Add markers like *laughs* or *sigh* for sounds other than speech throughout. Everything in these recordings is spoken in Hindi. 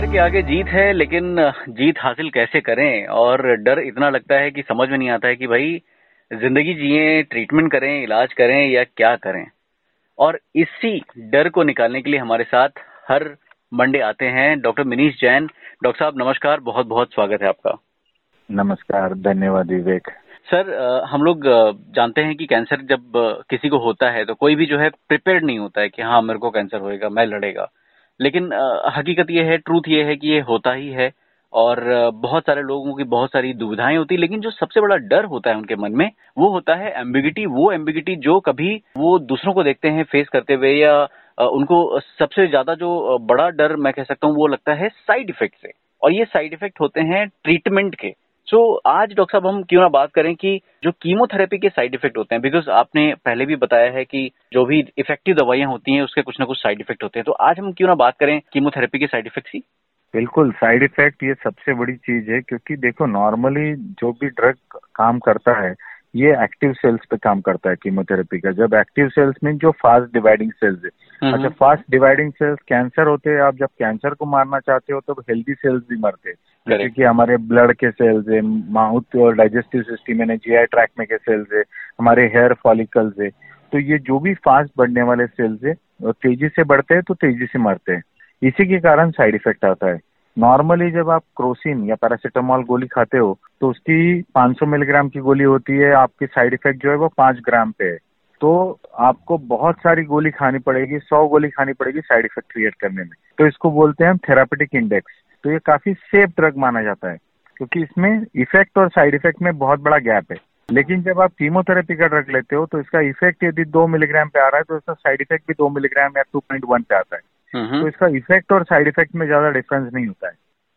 डर के आगे जीत है लेकिन जीत हासिल कैसे करें? और डर इतना लगता है कि समझ में नहीं आता है कि भाई ज़िंदगी जिए ट्रीटमेंट करें इलाज करें या क्या करें। और इसी डर को निकालने के लिए हमारे साथ हर मंडे आते हैं डॉक्टर मिनीश जैन। डॉक्टर साहब नमस्कार बहुत बहुत स्वागत है आपका। नमस्कार धन्यवाद विवेक। सर हम लोग जानते हैं कि कैंसर जब किसी को होता है तो कोई भी जो है प्रिपेयर्ड नहीं होता है कि हाँ मेरे को कैंसर होएगा मैं लड़ेगा। लेकिन हकीकत ये है ट्रूथ ये है कि ये होता ही है और बहुत सारे लोगों की बहुत सारी दुविधाएँ होती है, लेकिन जो सबसे बड़ा डर होता है उनके मन में, वो होता है एम्बिगिटी वो एम्बिगिटी जो कभी वो दूसरों को देखते हैं फेस करते हुए या उनको सबसे ज़्यादा जो बड़ा डर मैं कह सकता हूँ, वो लगता है साइड इफ़ेक्ट से। और ये साइड इफ़ेक्ट होते हैं ट्रीटमेंट के। सो so, आज डॉक्टर साहब हम क्यों ना बात करें कि जो कीमोथेरेपी के साइड इफ़ेक्ट होते हैं बिकॉज़ आपने पहले भी बताया है कि जो भी इफ़ेक्टिव दवाइयाँ होती हैं उसके कुछ ना कुछ साइड इफ़ेक्ट होते हैं। तो आज हम क्यों ना बात करें कीमोथेरेपी के साइड इफ़ेक्ट की? बिल्कुल साइड इफ़ेक्ट ये सबसे बड़ी चीज़ है क्योंकि देखो नॉर्मली जो भी ड्रग काम करता है ये एक्टिव सेल्स पे काम करता है कीमोथेरेपी का। जब एक्टिव सेल्स में जो फास्ट डिवाइडिंग सेल्स है। अच्छा फास्ट डिवाइडिंग सेल्स कैंसर होते हैं। आप जब कैंसर को मारना चाहते हो तो हेल्दी सेल्स भी मरते हैं। जैसे कि हमारे ब्लड के सेल्स है माउथ और डाइजेस्टिव सिस्टम है जीआई ट्रैक में के सेल्स है हमारे हेयर फॉलिकल्स है। तो ये जो भी फास्ट बढ़ने वाले सेल्स है तेज़ी से बढ़ते हैं तो तेज़ी से मरते हैं। इसी के कारण साइड इफ़ेक्ट आता है। नॉर्मली जब आप क्रोसिन या पैरासीटामोल गोली खाते हो तो उसकी 500 मिलीग्राम की गोली होती है, आपकी साइड इफ़ेक्ट जो है वो पाँच ग्राम पे है। तो आपको बहुत सारी गोली खानी पड़ेगी, सौ गोली खानी पड़ेगी साइड इफ़ेक्ट क्रिएट करने में। तो इसको बोलते हैं हम थेरापेटिक इंडेक्स तो ये काफ़ी सेफ़ ड्रग माना जाता है, क्योंकि इसमें इफ़ेक्ट और साइड इफ़ेक्ट में बहुत बड़ा गैप है। लेकिन जब आप कीमोथेरेपी का ड्रग लेते हो तो इसका इफ़ेक्ट यदि दो मिलीग्राम पे आ रहा है तो इसका साइड इफ़ेक्ट भी दो मिलीग्राम या टू पॉइंट वन पे आता है। तो इसका इफ़ेक्ट और साइड इफ़ेक्ट में ज़्यादा डिफरेंस नहीं होता है।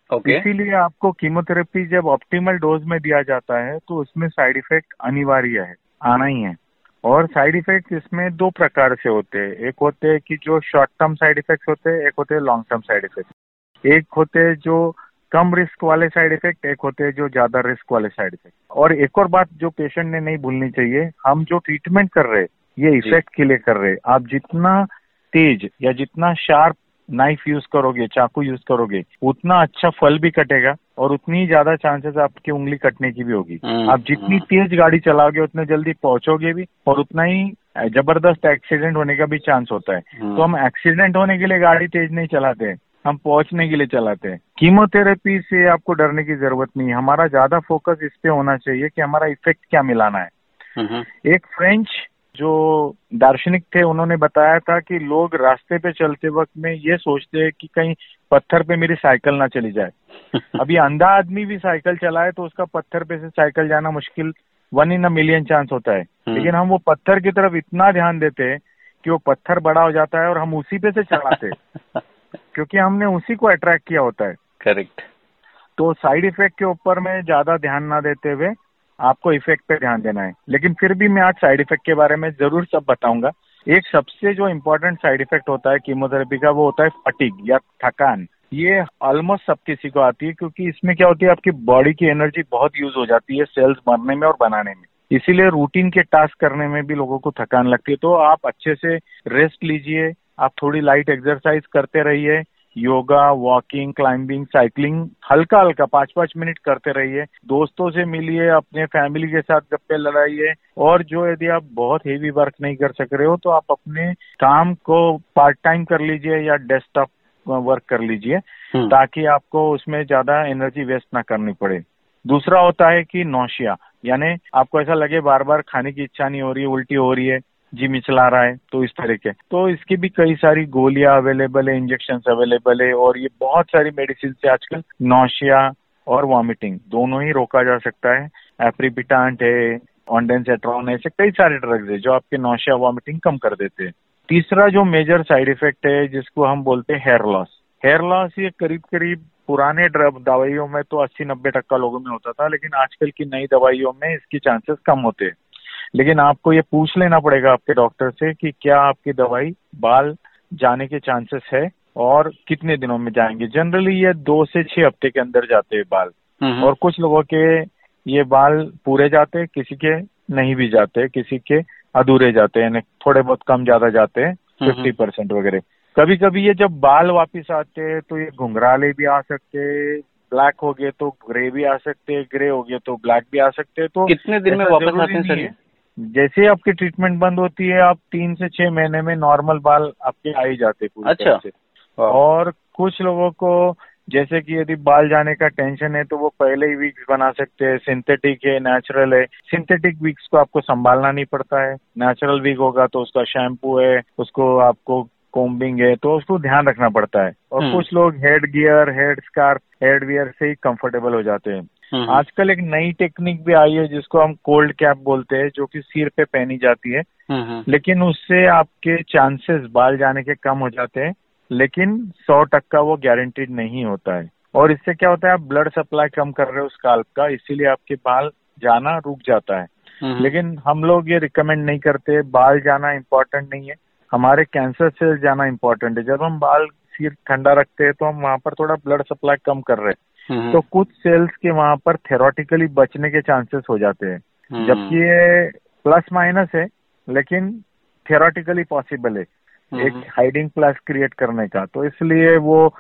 Okay. इसीलिए आपको कीमोथेरेपी जब ऑप्टिमल डोज में दिया जाता है तो उसमें साइड इफ़ेक्ट अनिवार्य है आना ही है। और साइड इफ़ेक्ट इसमें दो प्रकार से होते हैं। एक होते हैं कि जो शॉर्ट टर्म साइड इफ़ेक्ट होते हैं एक होते हैं लॉन्ग टर्म साइड इफ़ेक्ट एक होते हैं जो कम रिस्क वाले साइड इफ़ेक्ट एक होते हैं जो ज़्यादा रिस्क वाले साइड इफ़ेक्ट और एक और बात जो पेशेंट ने नहीं भूलनी चाहिए हम जो ट्रीटमेंट कर रहे हैं ये इफ़ेक्ट के लिए कर रहे हैं। आप जितना तेज या जितना शार्प नाइफ यूज़ करोगे चाकू यूज़ करोगे उतना अच्छा फल भी कटेगा और उतनी ही ज़्यादा चांसेस आपकी उंगली कटने की भी होगी। हम्म, आप जितनी हम्म। तेज गाड़ी चलाओगे उतने जल्दी पहुंचोगे भी और उतना ही ज़बरदस्त एक्सीडेंट होने का भी चांस होता है। हम्म। तो हम एक्सीडेंट होने के लिए गाड़ी तेज नहीं चलाते हम पहुँचने के लिए चलाते हैं। कीमोथेरेपी से आपको डरने की ज़रूरत नहीं हमारा ज़्यादा फोकस इस पे होना चाहिए कि हमारा इफ़ेक्ट क्या मिलाना है। एक फ्रेंच जो दार्शनिक थे उन्होंने बताया था कि लोग रास्ते पे चलते वक्त में ये सोचते हैं कि कहीं पत्थर पे मेरी साइकिल ना चली जाए। *laughs* अभी अंधा आदमी भी साइकिल चलाए तो उसका पत्थर पे से साइकिल जाना मुश्किल one in a million chance होता है। हम्म। लेकिन हम वो पत्थर की तरफ़ इतना ध्यान देते हैं कि वो पत्थर बड़ा हो जाता है और हम उसी पे से चलाते *laughs* क्योंकि हमने उसी को अट्रैक्ट किया होता है। करेक्ट तो साइड इफ़ेक्ट के ऊपर में ज़्यादा ध्यान ना देते हुए आपको इफ़ेक्ट पे ध्यान देना है। लेकिन फिर भी मैं आज साइड इफ़ेक्ट के बारे में ज़रूर सब बताऊँगा। एक सबसे जो इम्पोर्टेंट साइड इफ़ेक्ट होता है कीमोथेरेपी का, वो होता है फटिक या थकान। ये ऑलमोस्ट सब किसी को आती है, क्योंकि इसमें क्या होती है, आपकी बॉडी की एनर्जी बहुत यूज़ हो जाती है सेल्स मरने में और बनाने में। इसीलिए रूटीन के टास्क करने में भी लोगों को थकान लगती है। तो आप अच्छे से रेस्ट लीजिए, आप थोड़ी लाइट एक्सरसाइज करते रहिए योगा वॉकिंग क्लाइंबिंग साइकिलिंग हल्का हल्का पाँच पाँच मिनट करते रहिए। दोस्तों से मिलिए अपने फैमिली के साथ गप्पे लड़ाइए। और जो यदि आप बहुत हेवी वर्क नहीं कर सक रहे हो तो आप अपने काम को पार्ट टाइम कर लीजिए या डेस्कटॉप वर्क कर लीजिए। हम्म। ताकि आपको उसमें ज़्यादा एनर्जी वेस्ट ना करनी पड़े। दूसरा होता है कि नौशिया यानी आपको ऐसा लगे बार बार खाने की इच्छा नहीं हो रही है उल्टी हो रही है। जिम चला रहा है तो इस तरह के। तो इसकी भी कई सारी गोलियाँ अवेलेबल है इंजेक्शन अवेलेबल है, और ये बहुत सारी मेडिसिन से आजकल नौशिया और वॉमिटिंग दोनों ही रोका जा सकता है। एप्रीपिटांट है ऑनडेंसेट्रॉन ऐसे कई सारे ड्रग्स है जो आपके नौशिया वॉमिटिंग कम कर देते हैं। तीसरा जो मेजर साइड इफ़ेक्ट है, जिसको हम बोलते हैं हेयर लॉस हेयर लॉस ये करीब करीब पुराने ड्रग दवाइयों में तो अस्सी नब्बे टक्का लोगों में होता था, लेकिन आजकल की नई दवाइयों में इसकी चांसेस कम होते हैं। लेकिन आपको ये पूछ लेना पड़ेगा आपके डॉक्टर से कि क्या आपकी दवाई बाल जाने के चांसेस है और कितने दिनों में जाएँगे। जनरली ये दो से छह हफ़्ते के अंदर जाते हैं बाल। हम्म। और कुछ लोगों के ये बाल पूरे जाते किसी के नहीं भी जाते किसी के अधूरे जाते हैं थोड़े बहुत कम ज़्यादा जाते हैं फिफ्टी परसेंट वगैरह। कभी कभी ये जब बाल वापस आते हैं तो ये घुंघराले भी आ सकते हैं ब्लैक हो गए तो ग्रे भी आ सकते हैं ग्रे हो गए तो ब्लैक भी आ सकते हैं तो कितने दिन में वापस आते हैं सर जैसे ही आपकी ट्रीटमेंट बंद होती है आप तीन से छह महीने में नॉर्मल बाल आपके आ ही जाते पूरी अच्छा। से। और कुछ लोगों को जैसे कि यदि बाल जाने का टेंशन है तो वो पहले ही वीक्स बना सकते हैं। सिंथेटिक है नेचुरल है। सिंथेटिक वीक्स को आपको संभालना नहीं पड़ता है। नेचुरल वीक होगा तो उसका शैम्पू है उसको आपको कोम्बिंग है तो उसको ध्यान रखना पड़ता है। और हम्म। कुछ लोग head gear head scarf head wear से ही कंफर्टेबल हो जाते हैं। आजकल एक नई टेक्निक भी आई है जिसको हम कोल्ड कैप बोलते हैं जो कि सिर पे पहनी जाती है। हम्म, लेकिन उससे आपके चांसेस बाल जाने के कम हो जाते हैं लेकिन सौ टक्का वो गारंटीड नहीं होता है। और इससे क्या होता है आप ब्लड सप्लाई कम कर रहे हो स्काल्प का इसीलिए आपके बाल जाना रुक जाता है। लेकिन हम लोग ये रिकमेंड नहीं करते बाल जाना इम्पोर्टेंट नहीं है। हमारे कैंसर सेल्स जाना इम्पोर्टेंट है। जब हम बाल सिर ठंडा रखते हैं तो हम वहाँ पर थोड़ा ब्लड सप्लाई कम कर रहे हैं। तो कुछ सेल्स के वहाँ पर थेरोटिकली बचने के चांसेस हो जाते हैं। जबकि ये प्लस माइनस है लेकिन थेरोटिकली पॉसिबल है एक हाइडिंग प्लस क्रिएट करने का। तो इसलिए वो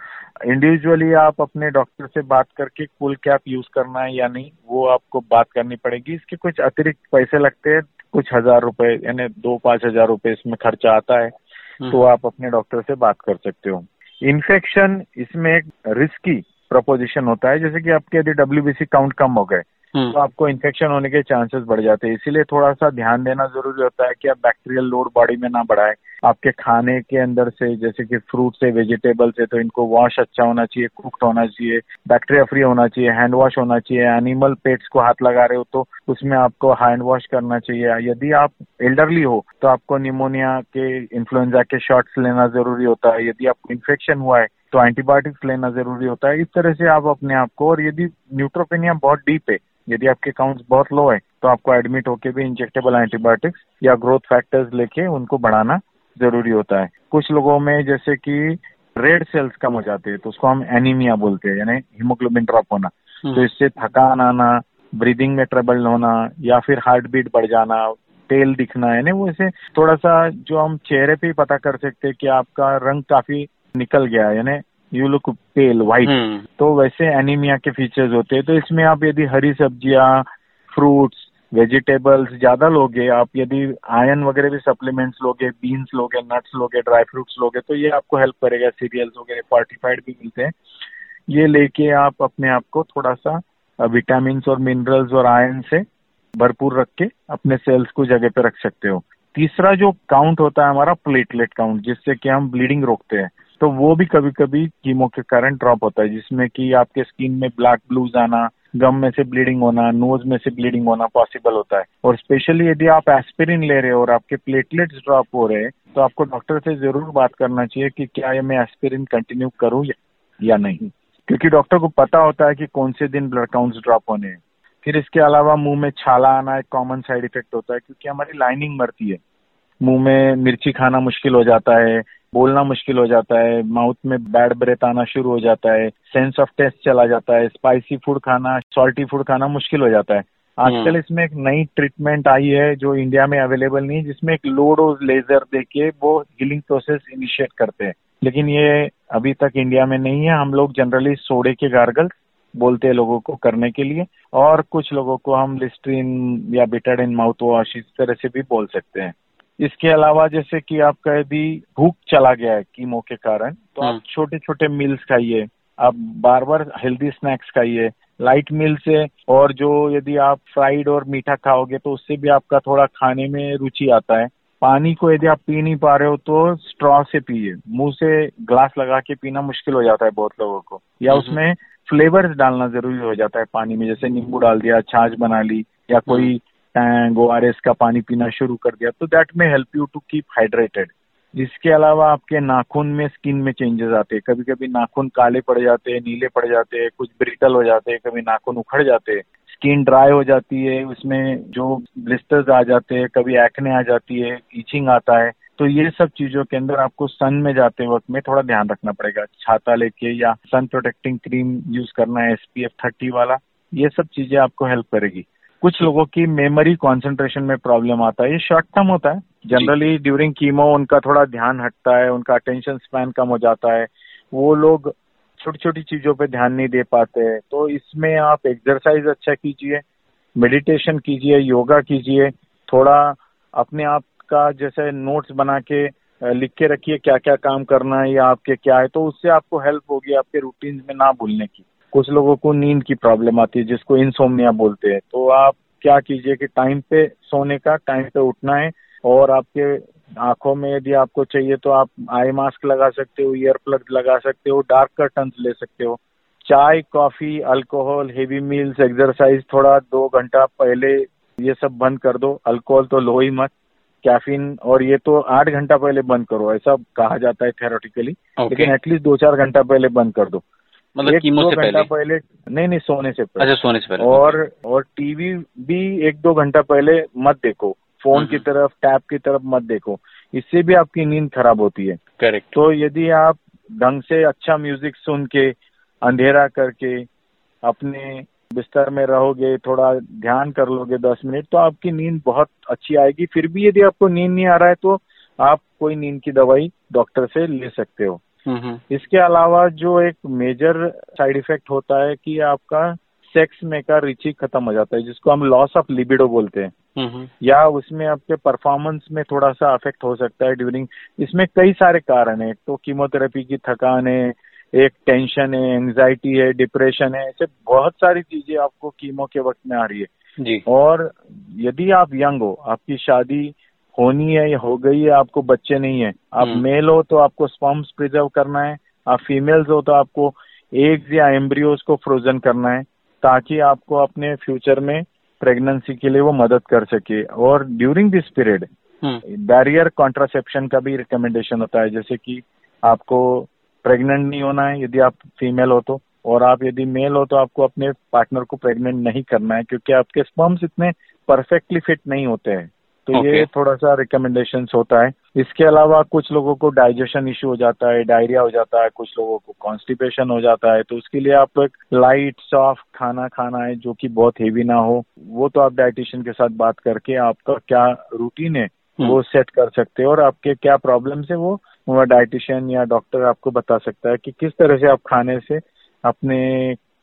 इंडिविजुअली आप अपने डॉक्टर से बात करके कुल कैप यूज़ करना है या नहीं वो आपको बात करनी पड़ेगी। इसके कुछ अतिरिक्त पैसे लगते हैं कुछ हज़ार रुपए यानी दो पाँच हज़ार रुपए इसमें खर्चा आता है हम्म। तो आप अपने डॉक्टर से बात कर सकते हो। इन्फेक्शन इसमें एक रिस्की प्रपोजिशन होता है जैसे कि आपके यदि डब्ल्यूबीसी काउंट कम हो गए हम्म। तो आपको इन्फेक्शन होने के चांसेस बढ़ जाते हैं। इसीलिए थोड़ा सा ध्यान देना ज़रूरी होता है कि आप बैक्टीरियल लोड बॉडी में ना बढ़ाए। आपके खाने के अंदर से जैसे कि फ्रूट से वेजिटेबल से तो इनको वॉश अच्छा होना चाहिए कुक्ड होना चाहिए बैक्टीरिया फ्री होना चाहिए हैंड वॉश होना चाहिए एनिमल पेट्स को हाथ लगा रहे हो तो उसमें आपको हैंड वॉश करना चाहिए। यदि आप एल्डरली हो तो आपको निमोनिया के इन्फ्लुएंजा के शॉट्स लेना ज़रूरी होता है। यदि आपको इन्फेक्शन हुआ है तो एंटीबायोटिक्स लेना ज़रूरी होता है। इस तरह से आप अपने आप को और यदि न्यूट्रोपेनिया बहुत डीप है यदि आपके काउंट्स बहुत लो है तो आपको एडमिट होके भी इंजेक्टेबल एंटीबायोटिक्स या ग्रोथ फैक्टर्स लेके उनको बढ़ाना ज़रूरी होता है। कुछ लोगों में जैसे कि रेड सेल्स कम हो जाते हैं तो उसको हम एनीमिया बोलते हैं यानी हीमोग्लोबिन ड्रॉप होना। हम्म। तो इससे थकान आना ब्रीदिंग में ट्रबल होना या फिर हार्ट बीट बढ़ जाना तेल दिखना यानी वो ऐसे थोड़ा सा जो हम चेहरे पे ही पता कर सकते हैं कि आपका रंग काफ़ी निकल गया यानी यू लुक पेल वाइट तो वैसे एनीमिया के फीचर्स होते हैं तो इसमें आप यदि हरी सब्ज़ियाँ फ्रूट्स वेजिटेबल्स ज़्यादा लोगे आप यदि आयन वगैरह भी सप्लीमेंट्स लोगे बीन्स लोगे नट्स लोगे ड्राई फ्रूट्स लोगे तो ये आपको हेल्प करेगा सीरियल्स वगैरह फॉर्टिफाइड भी मिलते हैं। ये लेके आप अपने आप को थोड़ा सा विटामिन और मिनरल्स और आयन से भरपूर रख के अपने सेल्स को जगह पे रख सकते हो। तीसरा जो काउंट होता है हमारा प्लेटलेट काउंट जिससे कि हम ब्लीडिंग रोकते हैं। तो वो भी कभी कभी कीमो के कारण ड्रॉप होता है, जिसमें कि आपके स्किन में ब्लैक ब्लूज आना गम में से ब्लीडिंग होना नोज़ में से ब्लीडिंग होना पॉसिबल होता है। और स्पेशली यदि आप एस्पिरिन ले रहे हो और आपके प्लेटलेट्स ड्रॉप हो रहे हैं तो आपको डॉक्टर से ज़रूर बात करना चाहिए कि क्या मैं एस्पिरिन कंटिन्यू करूँ या नहीं। क्योंकि डॉक्टर को पता होता है कि कौन से दिन ब्लड काउंट्स ड्रॉप होने हैं। फिर इसके अलावा मुँह में छाला आना एक कॉमन साइड इफ़ेक्ट होता है, क्योंकि हमारी लाइनिंग मरती है। मुँह में मिर्ची खाना मुश्किल हो जाता है बोलना मुश्किल हो जाता है माउथ में बैड ब्रेथ आना शुरू हो जाता है सेंस ऑफ़ टेस्ट चला जाता है स्पाइसी फ़ूड खाना सॉल्टी फ़ूड खाना मुश्किल हो जाता है। आजकल हम्म। इसमें एक नई ट्रीटमेंट आई है जो इंडिया में अवेलेबल नहीं जिसमें एक लो डोज लेजर देके वो हीलिंग प्रोसेस इनिशिएट करते हैं। लेकिन ये अभी तक इंडिया में नहीं है हम लोग जनरली सोडे के गार्गल्स बोलते हैं लोगों को करने के लिए और कुछ लोगों को हम लिस्ट्रीन या बिटाडिन माउथ वॉश इस तरह से भी बोल सकते हैं। इसके अलावा जैसे कि आपका यदि भूख चला गया है कीमो के कारण तो आप। छोटे छोटे मील्स खाइए आप बार बार हेल्दी स्नैक्स खाइए लाइट मील से और जो यदि आप फ्राइड और मीठा खाओगे तो उससे भी आपका थोड़ा खाने में रुचि आता है पानी को यदि आप पी नहीं पा रहे हो तो स्ट्रॉ से पिए मुँह से ग्लास लगा के पीना मुश्किल हो जाता है बहुत लोगों को या हम्म। उसमें फ्लेवर्स डालना ज़रूरी हो जाता है पानी में जैसे नींबू डाल दिया छाछ बना ली या कोई। टैंग ओ एस का पानी पीना शुरू कर दिया। तो दैट में help you to keep hydrated इसके अलावा आपके नाखून में स्किन में चेंजेस आते हैं। कभी कभी नाखून काले पड़ जाते हैं, नीले पड़ जाते हैं, कुछ ब्रिटल हो जाते हैं, कभी नाखून उखड़ जाते हैं। स्किन ड्राई हो जाती है, उसमें जो ब्लिस्टर्स आ जाते हैं, कभी एक्ने आ जाती है ईचिंग आता है। तो ये सब चीज़ों के अंदर आपको सन में जाते वक्त में थोड़ा ध्यान रखना पड़ेगा। छाता लेके या सन प्रोटेक्टिंग क्रीम यूज़ करना है एसपीएफ थर्टी वाला। ये सब चीज़ें आपको हेल्प करेगी। कुछ लोगों की मेमोरी कॉन्सेंट्रेशन में प्रॉब्लम आता है। ये शॉर्ट टर्म होता है। जनरली ड्यूरिंग कीमो उनका थोड़ा ध्यान हटता है उनका अटेंशन स्पैन कम हो जाता है। वो लोग छोटी छोटी चीज़ों पे ध्यान नहीं दे पाते हैं। तो इसमें आप एक्सरसाइज अच्छा कीजिए मेडिटेशन कीजिए योगा कीजिए। थोड़ा अपने आप का जैसे नोट्स बना के लिख के रखिए क्या क्या काम करना है या आपके क्या है तो उससे आपको हेल्प होगी आपके रूटीन में ना भूलने की। कुछ लोगों को नींद की प्रॉब्लम आती है जिसको इंसोमनिया बोलते हैं। तो आप क्या कीजिए कि टाइम पे सोने का टाइम पे उठना है और आपके आँखों में यदि आपको चाहिए तो आप आई मास्क लगा सकते हो ईयर प्लग लगा सकते हो डार्क कर्टन ले सकते हो। चाय coffee alcohol heavy meals exercise थोड़ा दो घंटा पहले ये सब बंद कर दो। अल्कोहल तो लो ही मत। कैफीन और ये तो आठ घंटा पहले बंद करो ऐसा कहा जाता है थेरोटिकली okay. लेकिन एटलीस्ट दो चार घंटा पहले बंद कर दो। मतलब कीमो से पहले? पहले नहीं नहीं सोने से पहले। अच्छा सोने से पहले और और टीवी भी एक दो घंटा पहले मत देखो। फ़ोन की हम्म। तरफ़ टैब की तरफ़ मत देखो। इससे भी आपकी नींद खराब होती है। करेक्ट। तो यदि आप ढंग से अच्छा म्यूज़िक सुन के अंधेरा करके अपने बिस्तर में रहोगे थोड़ा ध्यान कर लोगे दस मिनट तो आपकी नींद बहुत अच्छी आएगी। फिर भी यदि आपको नींद नहीं आ रहा है तो आप कोई नींद की दवाई डॉक्टर से ले सकते हो। हम्म, हम्म। इसके अलावा जो एक मेजर साइड इफ़ेक्ट होता है कि आपका सेक्स में का रिचि खत्म हो जाता है जिसको हम लॉस ऑफ़ लिबिडो बोलते हैं। या उसमें आपके परफॉर्मेंस में थोड़ा सा अफेक्ट हो सकता है ड्यूरिंग इसमें कई सारे कारण है। तो कीमोथेरेपी की थकान है एक टेंशन है एंजाइटी है डिप्रेशन है ऐसे बहुत सारी चीज़ें आपको कीमो के वक्त में आ रही है। जी। और यदि आप यंग हो आपकी शादी होनी है या हो गई है आपको बच्चे नहीं है। आप मेल हम्म। हो तो आपको स्पम्स प्रिजर्व करना है आप फीमेल्स हो तो आपको एग्स या एम्ब्रियोज को फ्रोजन करना है ताकि आपको अपने फ्यूचर में प्रेगनेंसी के लिए वो मदद कर सके। और during this period barrier contraception का भी रिकमेंडेशन होता है जैसे कि आपको प्रेग्नेंट नहीं होना है यदि आप फीमेल हो तो और आप यदि मेल हो तो आपको अपने पार्टनर को प्रेग्नेंट नहीं करना है क्योंकि आपके स्पर्म्स इतने परफेक्टली फिट नहीं होते हैं। तो okay. ये थोड़ा सा रिकमेंडेशन होता है इसके अलावा कुछ लोगों को डाइजेशन इश्यू हो जाता है डायरिया हो जाता है कुछ लोगों को कॉन्स्टिपेशन हो जाता है तो उसके लिए आप एक लाइट सॉफ्ट खाना खाना है जो कि बहुत हेवी ना हो वो तो आप डाइटिशियन के साथ बात करके आपका क्या रूटीन है हम्म। वो सेट कर सकते हैं और आपके क्या प्रॉब्लम है वो वो डाइटिशियन या डॉक्टर आपको बता सकता है कि किस तरह से आप खाने से अपने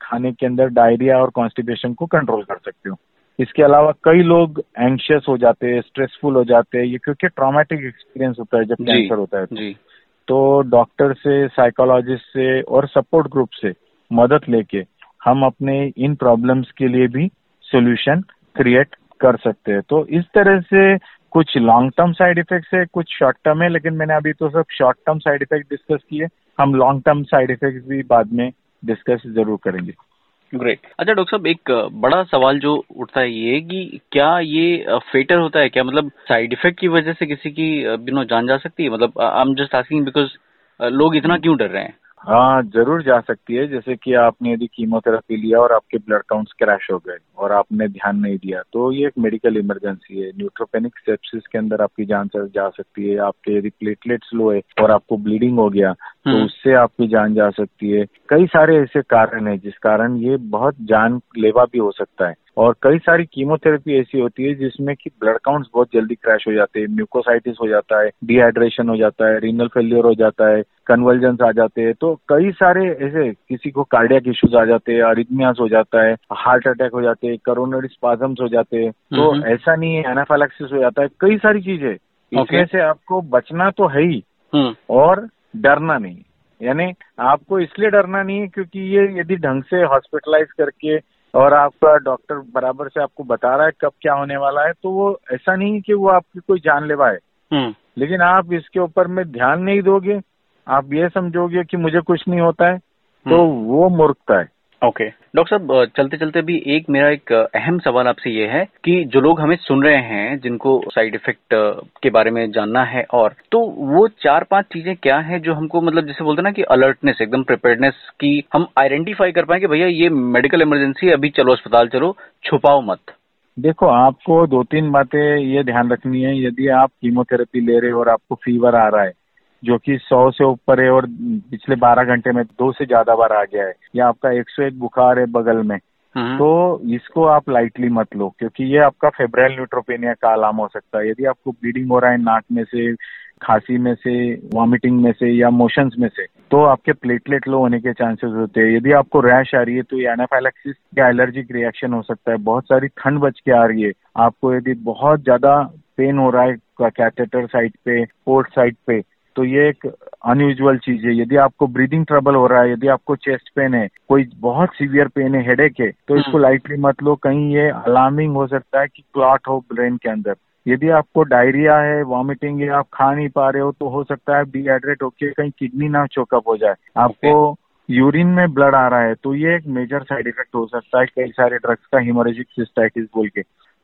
खाने के अंदर डायरिया और कॉन्स्टिपेशन को कंट्रोल कर सकते हो इसके अलावा कई लोग एंशियस हो जाते हैं स्ट्रेसफुल हो जाते हैं ये क्योंकि ट्रॉमेटिक एक्सपीरियंस होता है जब कैंसर होता है जी। तो डॉक्टर से साइकोलॉजिस्ट से और सपोर्ट ग्रुप से मदद लेके हम अपने इन प्रॉब्लम्स के लिए भी सोल्यूशन क्रिएट कर सकते हैं। तो इस तरह से कुछ लॉन्ग टर्म साइड इफेक्ट्स है कुछ शॉर्ट टर्म है लेकिन मैंने अभी तो सब short term side effect discuss किए। हम लॉन्ग टर्म साइड इफेक्ट्स भी बाद में डिस्कस ज़रूर करेंगे। ग्रेट अच्छा डॉक्टर साहब, एक बड़ा सवाल जो उठता है ये कि क्या ये फेटर होता है क्या? मतलब साइड इफ़ेक्ट की वजह से किसी की यू नो जान जा सकती है? मतलब I am just asking because लोग इतना क्यों डर रहे हैं? हाँ ज़रूर जा सकती है। जैसे कि आपने यदि कीमोथेरेपी लिया और आपके ब्लड काउंट्स क्रैश हो गए और आपने ध्यान नहीं दिया तो ये एक मेडिकल इमरजेंसी है। न्यूट्रोपेनिक सेप्सिस के अंदर आपकी जान जा सकती है। आपके यदि प्लेटलेट्स लो है और आपको ब्लीडिंग हो गया तो हम्म। उससे आपकी जान जा सकती है। कई सारे ऐसे कारण है जिस कारण ये बहुत जान लेवा भी हो सकता है। और कई सारी कीमोथेरेपी ऐसी होती है जिसमें कि ब्लड काउंट्स बहुत जल्दी क्रैश हो जाते हैं म्यूकोसाइटिस हो जाता है डिहाइड्रेशन हो जाता है रीनल फेलियर हो जाता है कन्वर्जेंस आ जाते हैं। तो कई सारे ऐसे किसी को कार्डियक इश्यूज़ आ जाते हैं अरिथमियास हो जाता है हार्ट अटैक हो जाते हैं करोनरी स्पाजम्स हो जाते हैं। तो। ऐसा नहीं है एनाफाइलैक्सिस हो जाता है कई सारी चीज़ें। इसमें से आपको बचना तो है ही। हम्म। और डरना नहीं। यानी आपको इसलिए डरना नहीं है क्योंकि ये यदि ढंग से हॉस्पिटलाइज करके और आपका डॉक्टर बराबर से आपको बता रहा है कब क्या होने वाला है तो वो ऐसा नहीं है कि वो आपकी कोई जानलेवा है हम्म। लेकिन आप इसके ऊपर में ध्यान नहीं दोगे आप ये समझोगे कि मुझे कुछ नहीं होता है तो हम्म। वो मूर्खता है ओके डॉक्टर साहब चलते चलते भी एक मेरा एक अहम सवाल आपसे ये है कि जो लोग हमें सुन रहे हैं, जिनको साइड इफ़ेक्ट के बारे में जानना है और तो वो चार पाँच चीज़ें क्या है जो हमको मतलब जैसे बोलते ना कि अलर्टनेस एकदम प्रिपेयरनेस की हम आइडेंटिफाई कर पाए कि भैया ये मेडिकल इमरजेंसी अभी चलो अस्पताल चलो, छुपाओ मत। देखो, आपको दो तीन बातें ये ध्यान रखनी है, यदि आप कीमोथेरेपी ले रहे हो और आपको फीवर आ रहा है जो कि सौ से ऊपर है और पिछले बारह घंटे में दो से ज़्यादा बार आ गया है। या आपका एक सौ एक बुखार है बगल में। हम्म। तो इसको आप लाइटली मत लो क्योंकि ये आपका फेब्राइल न्यूट्रोपेनिया का अलार्म हो सकता है। यदि आपको ब्लीडिंग हो रहा है नाक में से खांसी में से वॉमिटिंग में से या मोशंस में से तो आपके प्लेटलेट लो होने के चांसेस होते हैं। यदि आपको रैश आ रही है तो ये एनाफाइलैक्सिस या एलर्जिक रिएक्शन हो सकता है। बहुत सारी ठंड बच के आ रही है। आपको यदि बहुत ज़्यादा पेन हो रहा है कैथेटर साइड पे पोर्ट साइड पे तो ये एक अनयूजल चीज़ है। यदि आपको ब्रीदिंग ट्रबल हो रहा है यदि आपको चेस्ट पेन है कोई बहुत सीवियर पेन है हेडेक है तो इसको लाइटली हम्म। मत लो। कहीं ये अलार्मिंग हो सकता है कि क्लॉट हो ब्रेन के अंदर। यदि आपको डायरिया है वॉमिटिंग है आप खा नहीं पा रहे हो तो हो सकता है डिहाइड्रेट होके कहीं किडनी ना चोकअप हो जाए। आपको यूरिन में ब्लड आ रहा है तो ये एक मेजर साइड इफ़ेक्ट हो सकता है कई सारे ड्रग्स का हिमोरेजिक सिस्टाइटिस बोल के।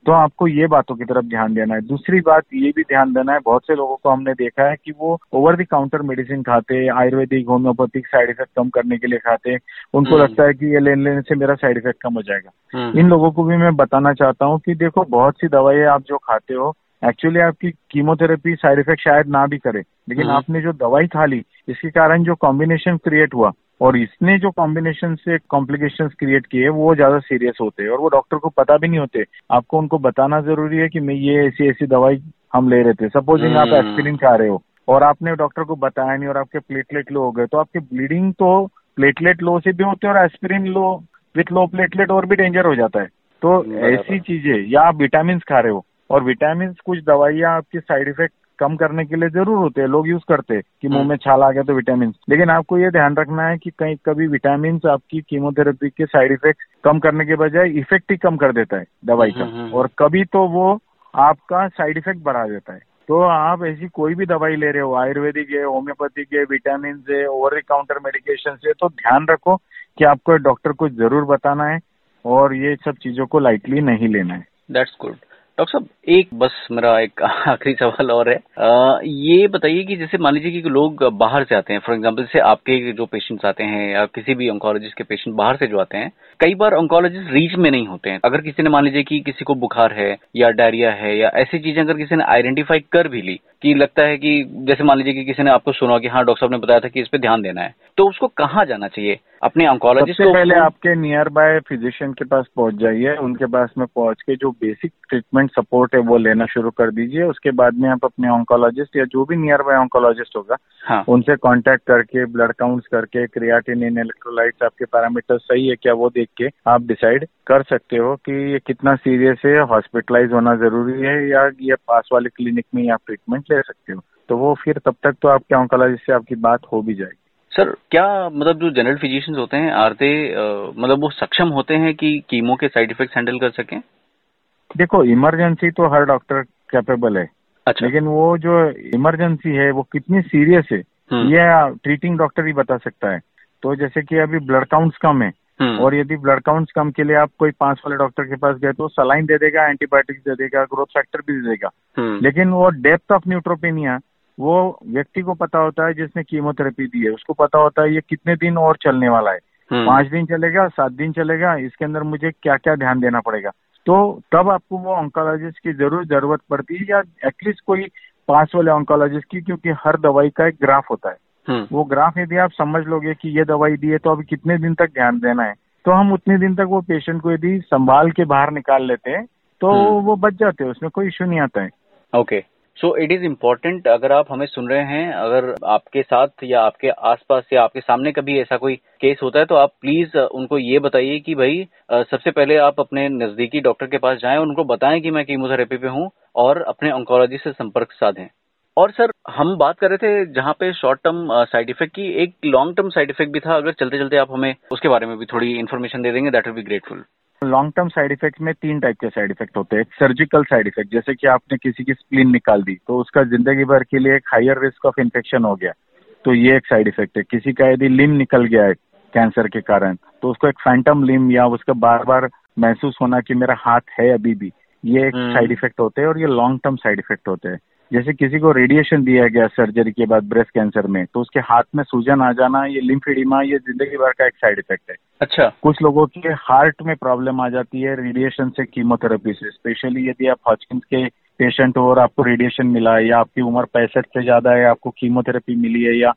तो आपको ये बातों की तरफ़ ध्यान देना है दूसरी बात ये भी ध्यान देना है बहुत से लोगों को हमने देखा है कि वो ओवर द काउंटर मेडिसिन खाते आयुर्वेदिक होम्योपैथिक साइड इफ़ेक्ट कम करने के लिए खाते उनको हम्म। लगता है कि ये लेने लेने से मेरा साइड इफ़ेक्ट कम हो जाएगा हम्म। इन लोगों को भी मैं बताना चाहता हूँ कि देखो बहुत सी दवाइयाँ आप जो खाते हो एक्चुअली आपकी कीमोथेरेपी साइड इफ़ेक्ट शायद ना भी करे लेकिन हम्म। आपने जो दवाई खा ली इसके कारण जो कॉम्बिनेशन क्रिएट हुआ और इसने जो कॉम्बिनेशन से कॉम्प्लिकेशंस क्रिएट किए वो ज़्यादा सीरियस होते हैं। और वो डॉक्टर को पता भी नहीं होते। आपको उनको बताना ज़रूरी है कि मैं ये ऐसी ऐसी दवाई हम ले रहे थे। सपोजिंग आप एस्पिरिन हम्म। खा रहे हो और आपने डॉक्टर को बताया नहीं और आपके प्लेटलेट लो हो गए तो आपके ब्लीडिंग तो प्लेटलेट लो से भी होते हैं और aspirin low with low platelet और भी डेंजर हो जाता है। तो ऐसी चीज़ें या आप विटामिन खा रहे हो और विटामिन कुछ दवाइयाँ आपकी साइड इफ़ेक्ट कम करने के लिए ज़रूर होते हैं लोग यूज़ करते हैं कि मुँह हम्म। में छाल आ गया तो विटामिन लेकिन आपको ये ध्यान रखना है कि कहीं कभी विटामिन आपकी कीमोथेरेपी के साइड इफ़ेक्ट कम करने के बजाय इफ़ेक्ट ही कम कर देता है दवाई का। हम्म, हम्म, और कभी तो वो आपका साइड इफ़ेक्ट बढ़ा देता है। तो आप ऐसी कोई भी दवाई ले रहे हो आयुर्वेदिक है होम्योपैथिक है विटामिन है ओवर द काउंटर मेडिकेशन है तो ध्यान रखो कि आपको डॉक्टर को ज़रूर बताना है और ये सब चीज़ों को लाइटली नहीं लेना है। दैट्स गुड डॉक्टर साहब एक बस मेरा एक आखिरी सवाल और है। आ, ये बताइए कि जैसे मान लीजिए कि लोग बाहर से आते हैं फॉर एग्ज़ाम्पल जैसे आपके जो पेशेंट्स आते हैं या किसी भी ऑन्कोलॉजिस्ट के पेशेंट बाहर से जो आते हैं कई बार ऑन्कोलॉजिस्ट रीच में नहीं होते हैं। अगर किसी ने मान लीजिए कि किसी को बुखार है या डायरिया है या ऐसी चीज़ें अगर किसी ने आइडेंटिफाई कर भी ली कि लगता है कि जैसे मान लीजिए कि किसी ने आपको सुना कि हाँ डॉक्टर साहब ने बताया था कि इस पर ध्यान देना है तो उसको कहाँ जाना चाहिए? अपने ऑन्कोलॉजिस्ट को पहले आपके नियर बाय फिजिशियन के पास पहुँच जाइए उनके पास में पहुँच के जो बेसिक ट्रीटमेंट सपोर्ट है वो लेना शुरू कर दीजिए उसके बाद में आप अपने ऑन्कोलॉजिस्ट या जो भी नियर बाय ऑन्कोलॉजिस्ट होगा हाँ. उनसे कांटेक्ट करके ब्लड काउंट्स करके क्रियाटिन इलेक्ट्रोलाइट्स आपके पैरामीटर सही है क्या वो देख के आप डिसाइड कर सकते हो कि ये कितना सीरियस है हॉस्पिटलाइज होना ज़रूरी है या ये पास वाले क्लिनिक में आप ट्रीटमेंट ले सकते हो तो वो फिर तब तक तो आपके ऑन्कोलॉजिस्ट से आपकी बात हो भी जाएगी सर क्या मतलब जो जनरल फिजिशियंस होते हैं आरते मतलब वो सक्षम होते हैं कि कीमो के साइड इफ़ेक्ट हैंडल कर सकें देखो इमरजेंसी तो हर डॉक्टर कैपेबल है अच्छा लेकिन वो जो इमरजेंसी है वो कितनी सीरियस है हम्म। ये ट्रीटिंग डॉक्टर ही बता सकता है तो जैसे कि अभी ब्लड काउंट्स कम है हम्म। और यदि ब्लड काउंट्स कम के लिए आप कोई पाँच वाले डॉक्टर के पास गए तो सलाइन दे देगा एंटीबायोटिक्स दे देगा ग्रोथ फैक्टर भी दे देगा हम्म। लेकिन वो डेप्थ ऑफ़ न्यूट्रोपेनिया वो व्यक्ति को पता होता है जिसने कीमोथेरेपी दी है उसको पता होता है ये कितने दिन और चलने वाला है हम्म। पाँच दिन चलेगा सात दिन चलेगा इसके अंदर मुझे क्या क्या ध्यान देना पड़ेगा तो तब आपको वो ऑन्कोलॉजिस्ट की ज़रूर ज़रूरत पड़ती है या एटलीस्ट कोई पास वाले ऑन्कोलॉजिस्ट की क्योंकि हर दवाई का एक ग्राफ होता है हम्म। वो ग्राफ यदि आप समझ लोगे कि ये दवाई दी है तो अभी कितने दिन तक ध्यान देना है तो हम उतने दिन तक वो पेशेंट को यदि संभाल के बाहर निकाल लेते हैं तो हम्म। वो बच जाते हैं उसमें कोई इश्यू नहीं आता है okay okay. So it is important अगर आप हमें सुन रहे हैं, अगर आपके साथ या आपके आसपास या आपके सामने कभी ऐसा कोई केस होता है तो आप प्लीज़ उनको ये बताइए कि भाई सबसे पहले आप अपने नजदीकी डॉक्टर के पास जाएँ, उनको बताएँ कि मैं कीमोथेरेपी पे हूँ और अपने ऑन्कोलॉजी से संपर्क साधें। और सर, हम बात कर रहे थे जहाँ पे शॉर्ट टर्म साइड इफ़ेक्ट की, एक लॉन्ग टर्म साइड इफ़ेक्ट भी था, अगर चलते चलते आप हमें उसके बारे में भी थोड़ी इन्फॉर्मेशन दे देंगे that will be grateful long term side effect में तीन टाइप के साइड इफ़ेक्ट होते हैं। सर्जिकल साइड इफ़ेक्ट जैसे कि आपने किसी की स्प्लीन निकाल दी तो उसका ज़िंदगी भर के लिए एक हायर रिस्क ऑफ़ इन्फेक्शन हो गया। तो ये एक साइड इफ़ेक्ट है। किसी का यदि लिम निकल गया है कैंसर के कारण तो उसको एक फैंटम लिम या उसका बार बार महसूस होना कि मेरा हाथ है अभी भी ये एक साइड हम्म। इफ़ेक्ट होते हैं और ये लॉन्ग टर्म साइड इफ़ेक्ट होते हैं। जैसे किसी को रेडिएशन दिया गया सर्जरी के बाद ब्रेस्ट कैंसर में तो उसके हाथ में सूजन आ जाना ये लिम्फिडिमा ये ज़िंदगी भर का एक साइड इफ़ेक्ट है। अच्छा। कुछ लोगों के हार्ट में प्रॉब्लम आ जाती है रेडिएशन से कीमोथेरेपी से स्पेशली यदि आप हॉचकिन के पेशेंट हो और आपको रेडिएशन मिला है या आपकी उम्र पैंसठ से ज़्यादा है आपको कीमोथेरेपी मिली है या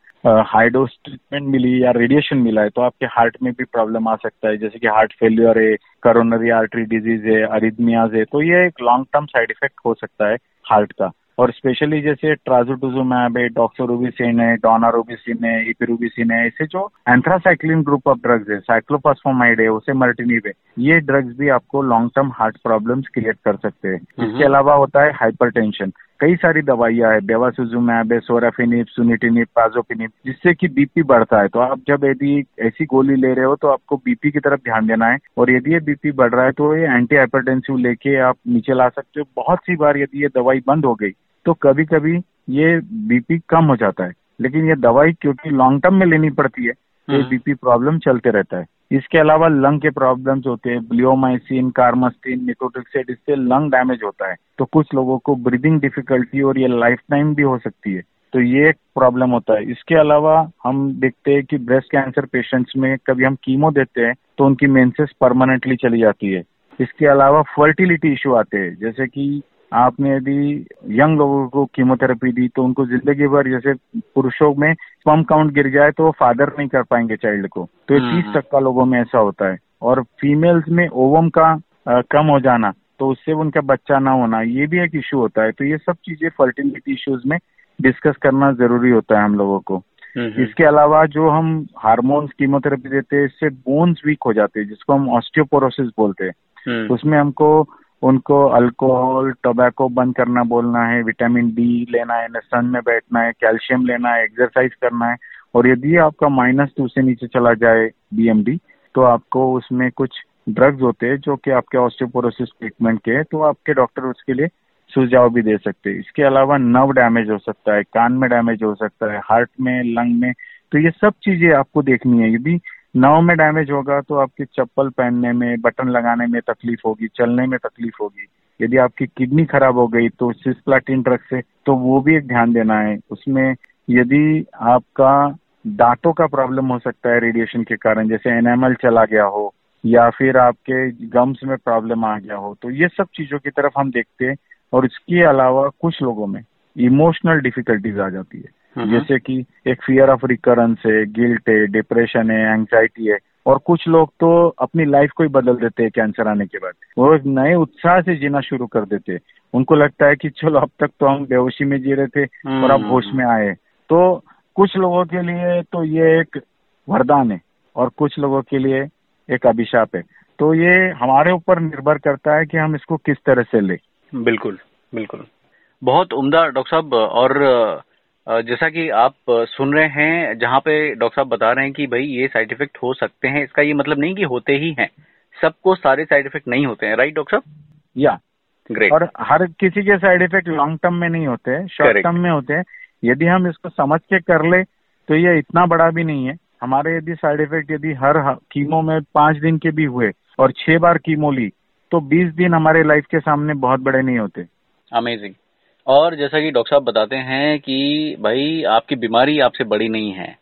हाइडोस ट्रीटमेंट मिली है या रेडिएशन मिला है तो आपके हार्ट में भी प्रॉब्लम आ सकता है। जैसे कि हार्ट फेलियर है करोनरी आर्टरी डिज़ीज़ है अरिदमियाज है तो ये एक लॉन्ग टर्म साइड इफ़ेक्ट हो सकता है हार्ट का। और स्पेशली जैसे ट्राजोटुजुमैब है डॉक्सोरूबिसिन है डोनारोबिसिन है इपिरूबिसिन है ऐसे जो एंथ्रासाइक्लिन ग्रुप ऑफ़ ड्रग्स है साइक्लोपासफोमाइड है उसे मल्टीनिव है ये ड्रग्स भी आपको long term heart problems create कर सकते हैं। इसके अलावा होता है हाइपरटेंशन कई सारी दवाइयाँ है बेवासुजुमैब है सोराफिनिप सुनिटिनिप पाजोपिनिप जिससे कि बीपी बढ़ता है। तो आप जब यदि ऐसी गोली ले रहे हो तो आपको बीपी की तरफ़ ध्यान देना है। और यदि ये बीपी बढ़ रहा है तो ये एंटी हाइपरटेंसिव लेके आप नीचे ला सकते हो। बहुत सी बार यदि ये दवाई बंद हो गई तो कभी कभी ये बीपी कम हो जाता है। लेकिन ये दवाई क्योंकि लॉन्ग टर्म में लेनी पड़ती है तो ये बीपी प्रॉब्लम चलते रहता है। इसके अलावा लंग के प्रॉब्लम्स होते हैं ब्लियोमाइसिन कार्मस्टिन निकोटिक्सेट इससे लंग डैमेज होता है। तो कुछ लोगों को ब्रीदिंग डिफिकल्टी और ये लाइफ टाइम भी हो सकती है। तो ये एक प्रॉब्लम होता है। इसके अलावा हम देखते हैं कि ब्रेस्ट कैंसर पेशेंट्स में कभी हम कीमो देते हैं तो उनकी मेंसेस परमानेंटली चली जाती है। इसके अलावा फर्टिलिटी इश्यू आते हैं जैसे कि आपने यदि यंग लोगों को कीमोथेरेपी दी तो उनको ज़िंदगी भर जैसे पुरुषों में स्पम काउंट गिर जाए तो वो फादर नहीं कर पाएँगे चाइल्ड को। तो ये तीस टक्का लोगों में ऐसा होता है। और फीमेल्स में ओवम का आ, कम हो जाना तो उससे उनका बच्चा ना होना ये भी एक इश्यू होता है। तो ये सब चीज़ें फर्टिलिटी इश्यूज़ में डिस्कस करना ज़रूरी होता है हम लोगों को। इसके अलावा जो हम हार्मोन्स कीमोथेरेपी देते हैं इससे बोन्स वीक हो जाते हैं जिसको हम ऑस्टियोपोरोसिस बोलते हैं। उसमें हमको उनको अल्कोहल, टोबैको बंद करना बोलना है, विटामिन डी लेना है सन में बैठना है, कैल्शियम लेना है एक्सरसाइज करना है। और यदि आपका माइनस टू से नीचे चला जाए बीएमडी तो आपको उसमें कुछ ड्रग्स होते हैं जो कि आपके ऑस्टियोपोरोसिस ट्रीटमेंट के हैं तो आपके डॉक्टर उसके लिए सुझाव भी दे सकते हैं। इसके अलावा नर्व डैमेज हो सकता है, कान में डैमेज हो सकता है हार्ट में लंग में तो ये सब चीज़ें आपको देखनी है। यदि नव में डैमेज होगा तो आपकी चप्पल पहनने में बटन लगाने में तकलीफ़ होगी, चलने में तकलीफ़ होगी। यदि आपकी किडनी खराब हो गई तो सिस्प्लाटिन ड्रग से तो वो भी एक ध्यान देना है। उसमें यदि आपका दांतों का प्रॉब्लम हो सकता है रेडिएशन के कारण, जैसे एनेमल चला गया हो, या फिर आपके गम्स में प्रॉब्लम आ गया हो तो ये सब चीज़ों की तरफ़ हम देखते हैं। और इसके अलावा कुछ लोगों में इमोशनल डिफिकल्टीज आ जाती है। जैसे कि एक फियर ऑफ़ रिकरेंस है गिल्ट है डिप्रेशन है एंग्जाइटी है और कुछ लोग तो अपनी लाइफ को ही बदल देते हैं कैंसर आने के बाद। वो एक नए उत्साह से जीना शुरू कर देते हैं। उनको लगता है कि चलो अब तक तो हम बेहोशी में जी रहे थे और अब होश में आए। तो कुछ लोगों के लिए तो ये एक वरदान है और कुछ लोगों के लिए एक अभिशाप है। तो ये हमारे ऊपर निर्भर करता है कि हम इसको किस तरह से ले। बिल्कुल बिल्कुल। बहुत उम्दा डॉक्टर साहब और जैसा कि आप सुन रहे हैं जहाँ पे डॉक्टर साहब बता रहे हैं कि भाई ये साइड इफ़ेक्ट हो सकते हैं इसका ये मतलब नहीं कि होते ही हैं। सबको सारे साइड इफ़ेक्ट नहीं होते हैं राइट डॉक्टर साहब? या। ग्रेट और हर किसी के साइड इफ़ेक्ट लॉन्ग टर्म में नहीं होते हैं शॉर्ट टर्म में होते हैं। यदि हम इसको समझ के कर ले तो ये इतना बड़ा भी नहीं है। हमारे यदि साइड इफ़ेक्ट यदि हर कीमो में पाँच दिन के भी हुए और छह बार कीमो ली तो बीस दिन हमारे लाइफ के सामने बहुत बड़े नहीं होते। अमेजिंग और जैसा कि डॉक्टर साहब बताते हैं कि भाई, आपकी बीमारी आपसे बड़ी नहीं है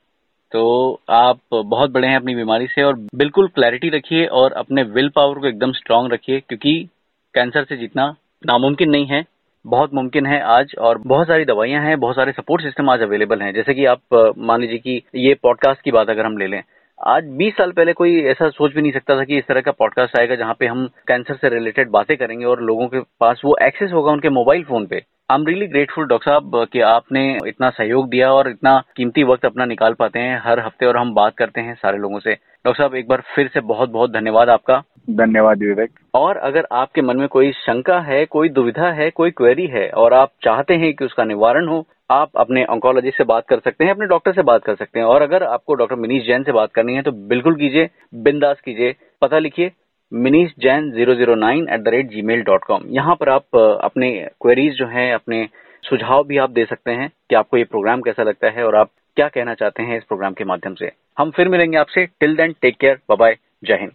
तो आप बहुत बड़े हैं अपनी बीमारी से और बिल्कुल क्लैरिटी रखिए और अपने विल पावर को एकदम स्ट्रांग रखिए, क्योंकि कैंसर से जीतना नामुमकिन नहीं है, बहुत मुमकिन है आज और बहुत सारी दवाइयाँ हैं, बहुत सारे सपोर्ट सिस्टम आज अवेलेबल हैं। जैसे कि आप मान लीजिए कि ये पॉडकास्ट की बात अगर हम ले लें, आज 20 साल पहले कोई ऐसा सोच भी नहीं सकता था कि इस तरह का पॉडकास्ट आएगा जहाँ पे हम कैंसर से रिलेटेड बातें करेंगे और लोगों के पास वो एक्सेस होगा उनके मोबाइल फ़ोन पे। I am really grateful doctor साहब कि आपने इतना सहयोग दिया और इतना कीमती वक्त अपना निकाल पाते हैं। हर हफ़्ते और हम बात करते हैं सारे लोगों से। डॉक्टर साहब एक बार फिर से बहुत बहुत धन्यवाद आपका। धन्यवाद विवेक। और अगर आपके मन में कोई शंका है कोई दुविधा है कोई क्वेरी है और आप चाहते हैं कि उसका निवारण हो आप अपने ऑन्कोलॉजिस्ट से बात कर सकते हैं अपने डॉक्टर से बात कर सकते हैं। और अगर आपको डॉक्टर मिनीश जैन से बात करनी है तो बिल्कुल कीजिए बिंदास कीजिए पता लिखिए। मिनीस Jain zero zero nine eight the rate gmail dot com. यहाँ पर आप अपने क्वेरीज जो हैं, अपने सुझाव भी आप दे सकते हैं कि आपको ये प्रोग्राम कैसा लगता है और आप क्या कहना चाहते हैं इस प्रोग्राम के माध्यम से। हम फिर मिलेंगे आपसे। Till then take care bye जय हिंद।